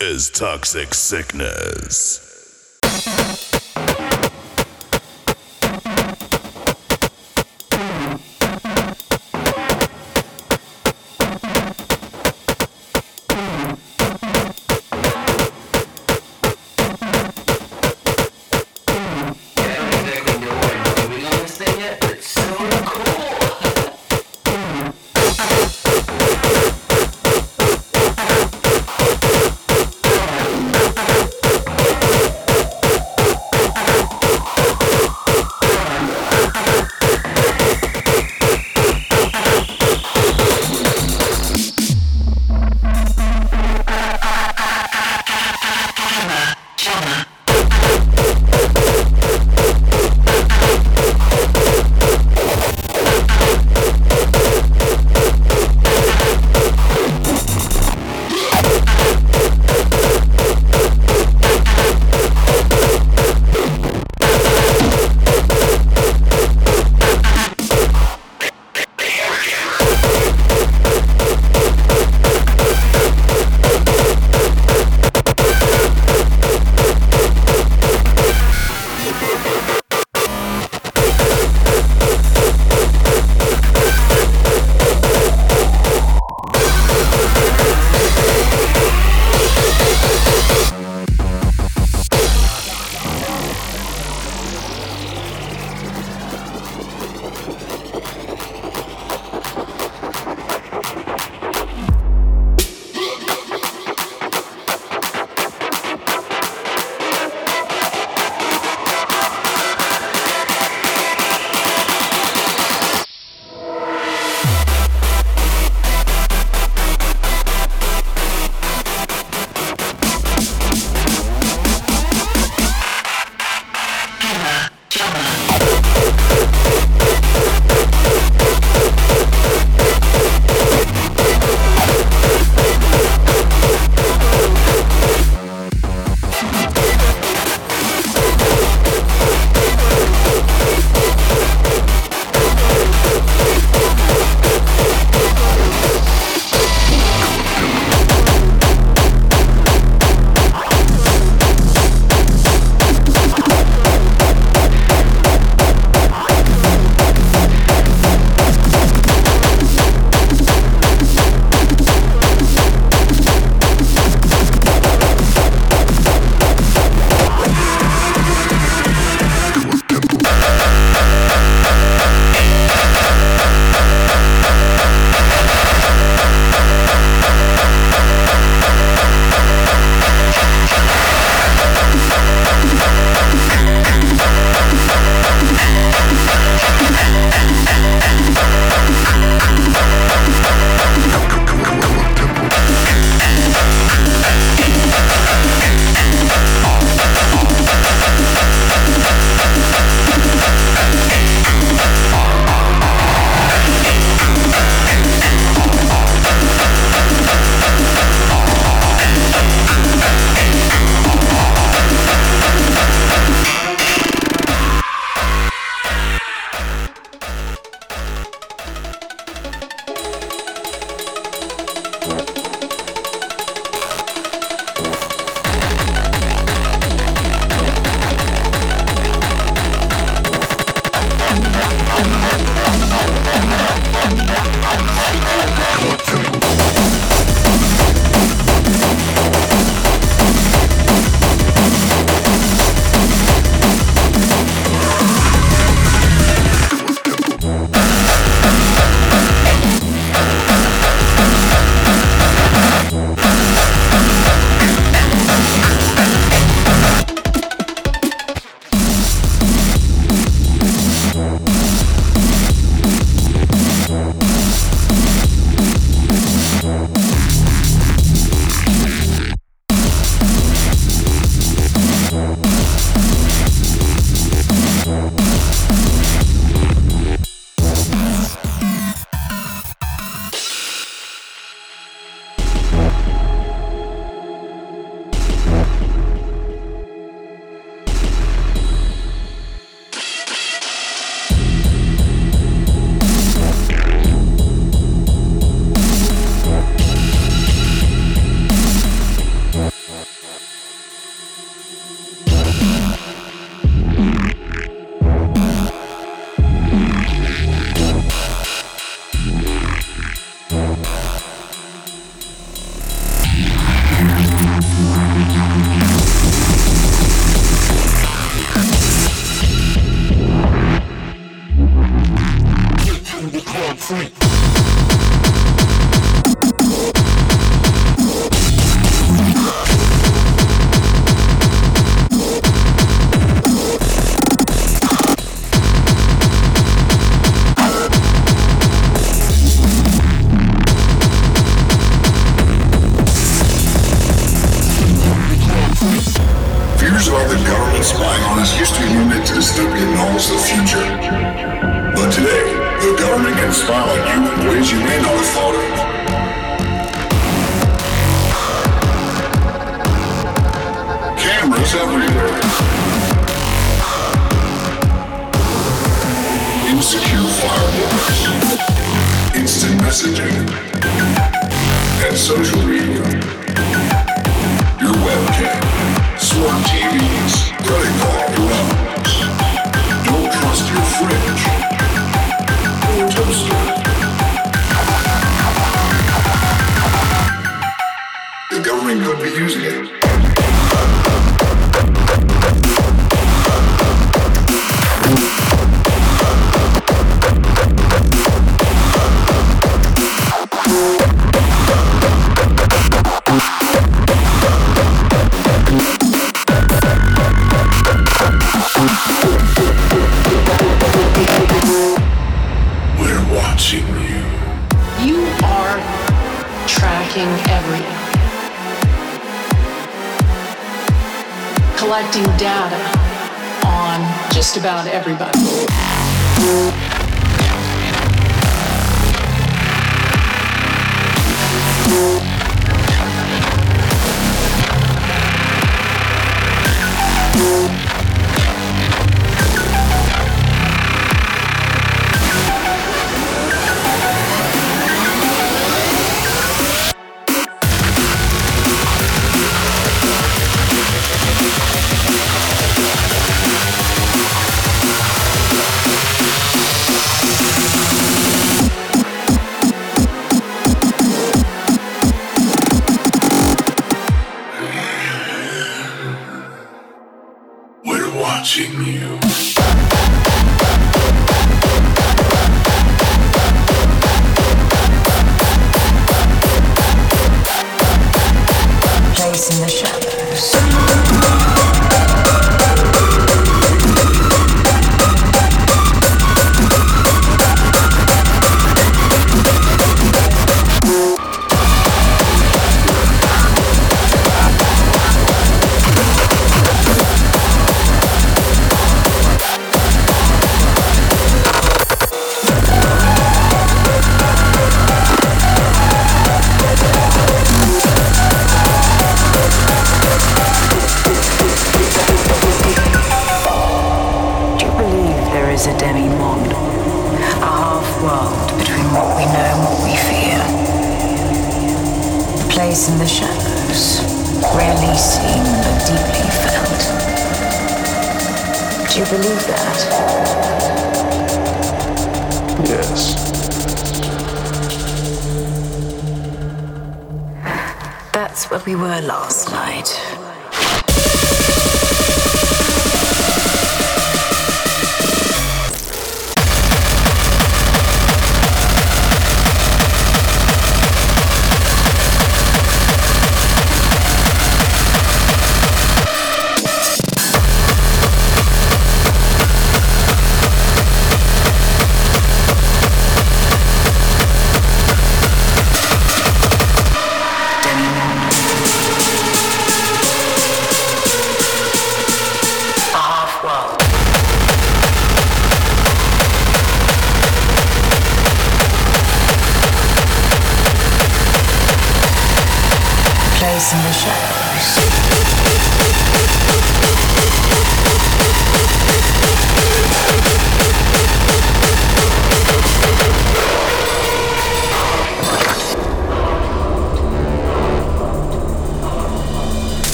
is Toxic Sickness.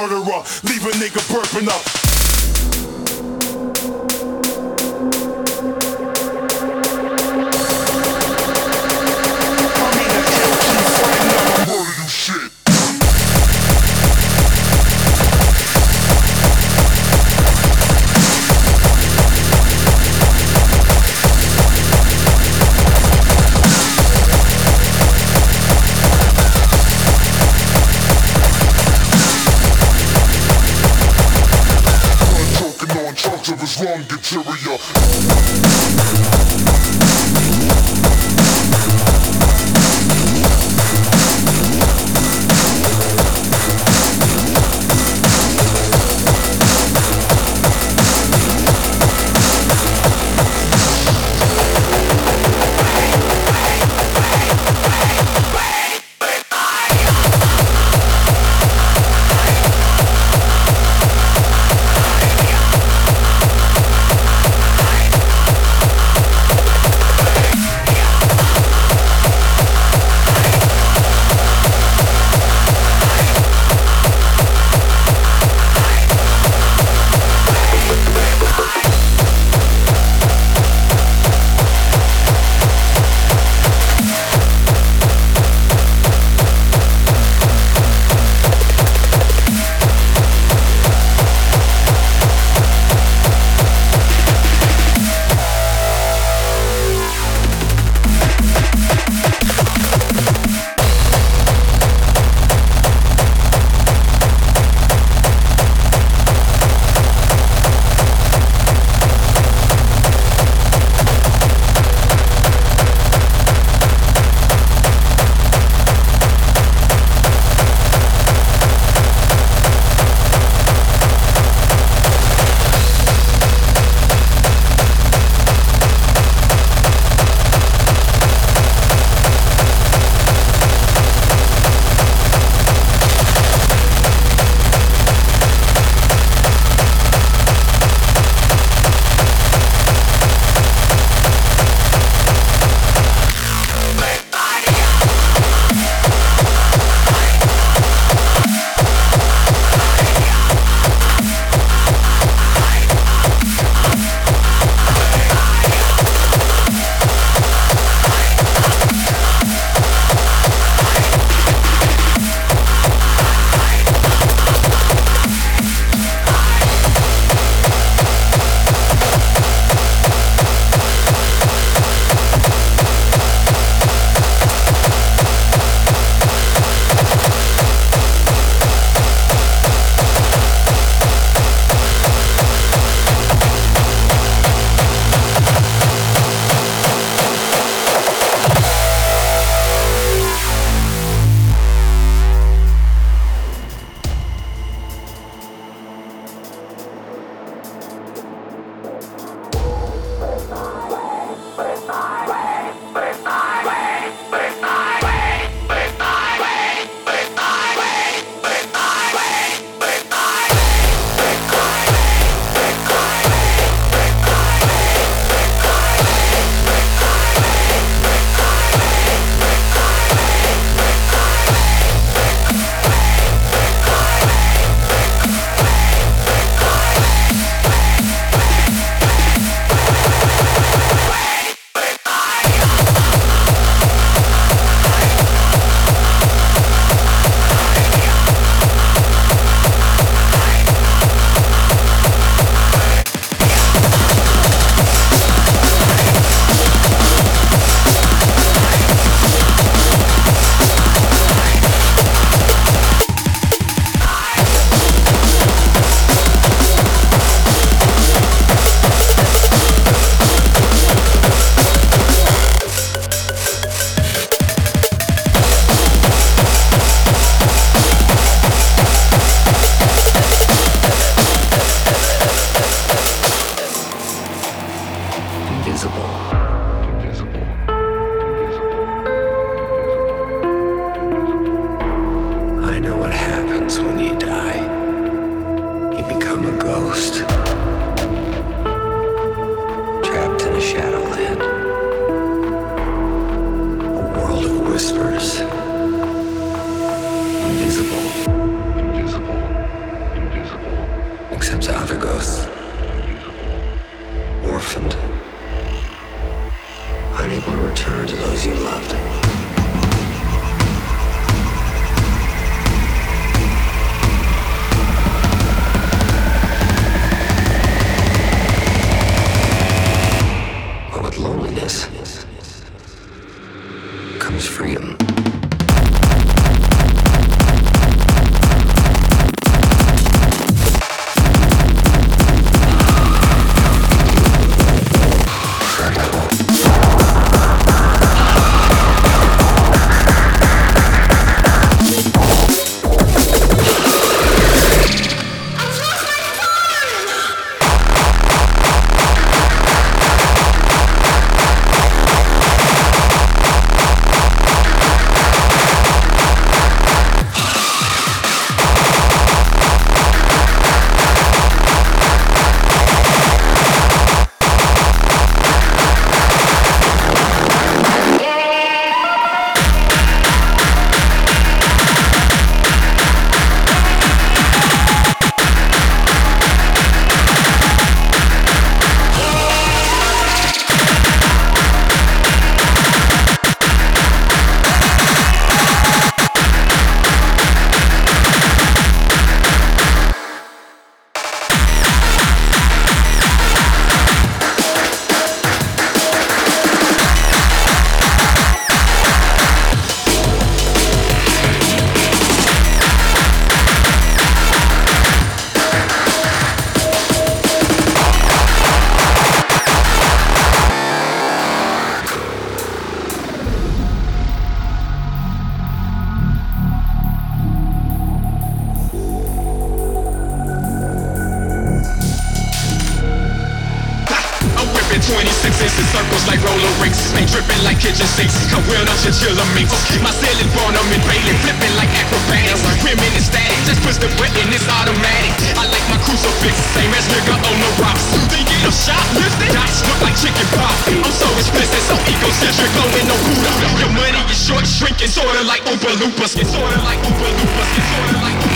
Murderer, leave a nigga burping up. It's sorta like Oompa Loompas. It's sorta like Oompa Loompas. It's sorta like.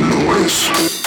noise.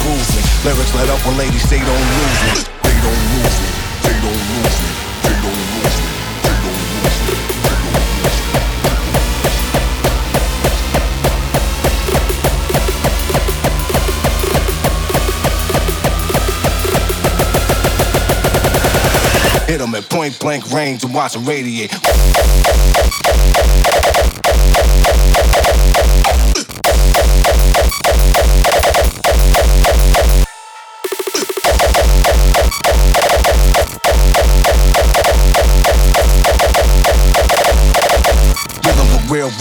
Bruise me. Lyrics let up when ladies say don't lose me. They don't lose me. They don't lose me. They don't lose me. They don't lose me. Hit 'em at point blank range and watch watch 'em radiate.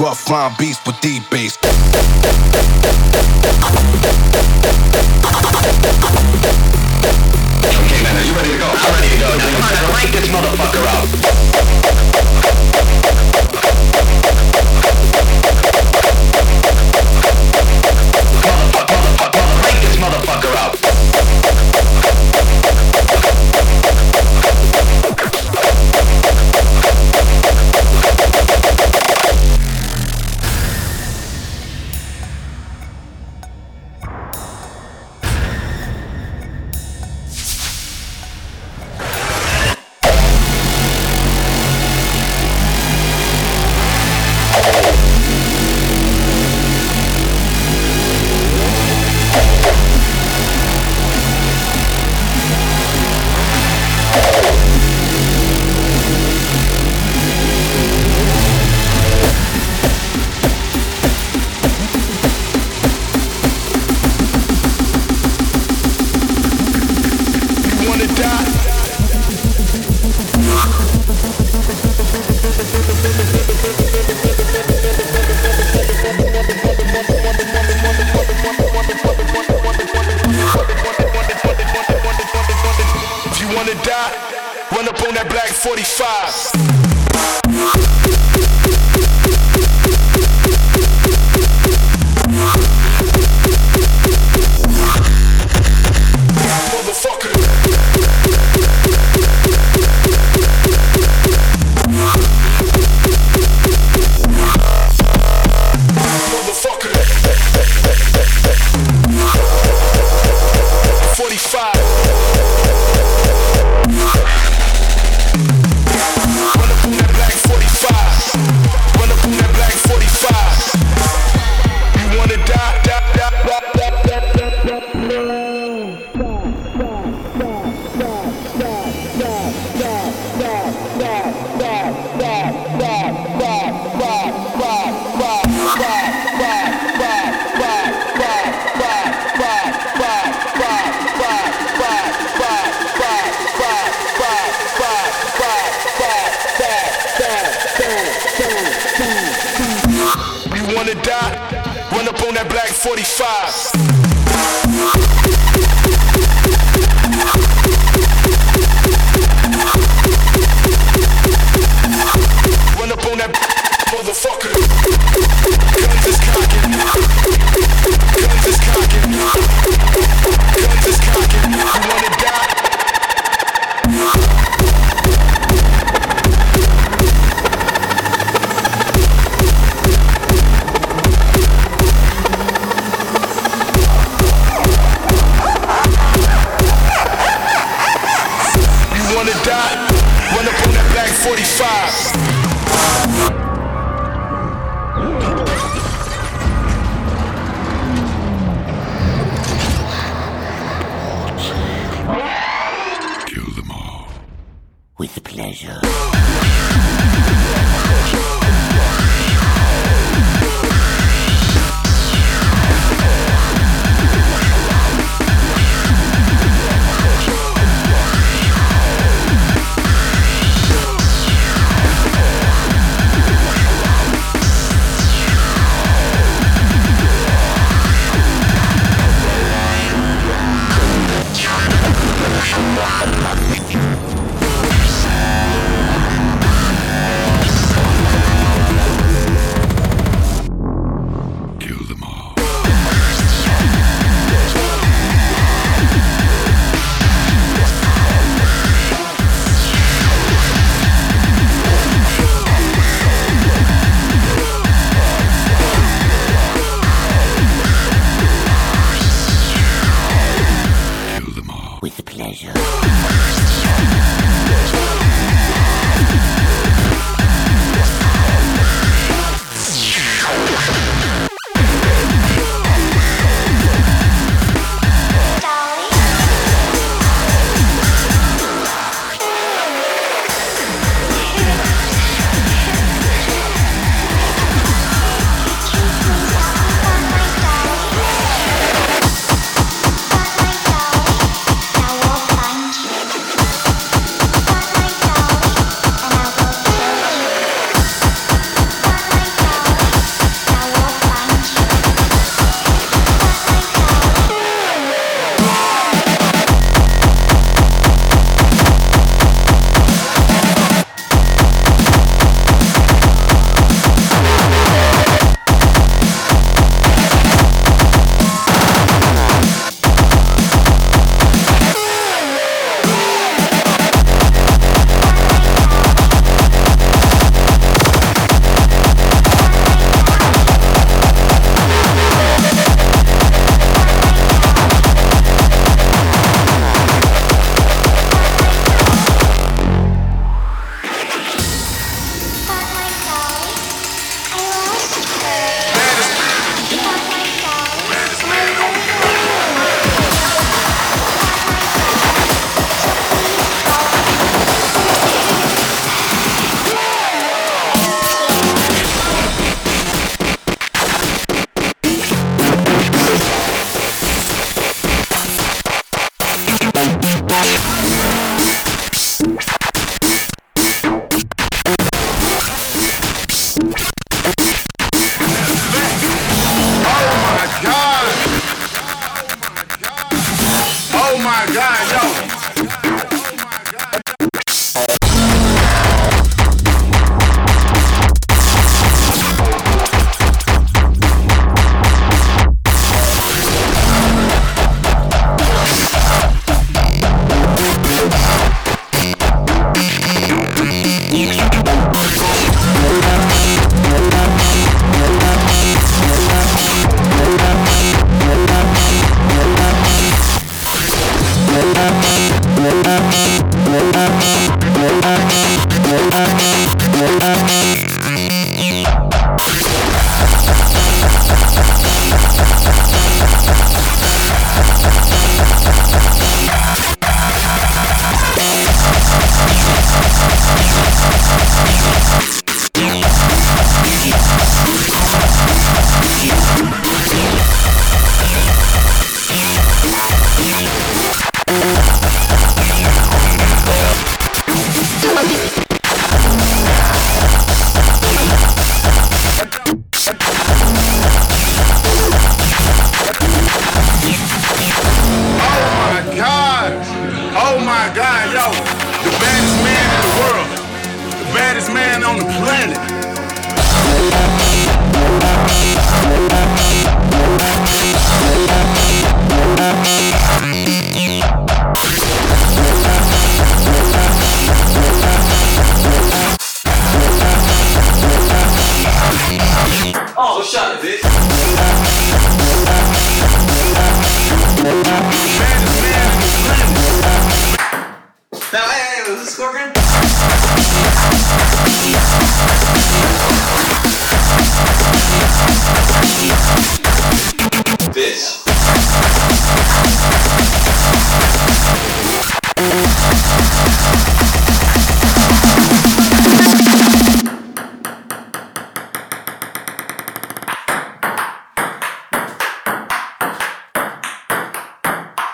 Rough rhyme beats with deep bass. Okay, man, are you ready to go? I'm ready to go. Now, come on, now crank this motherfucker up. 45.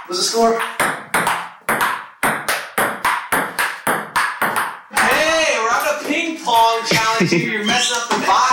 What's the score? Hey, we're on a ping pong challenge here. You're messing up the box.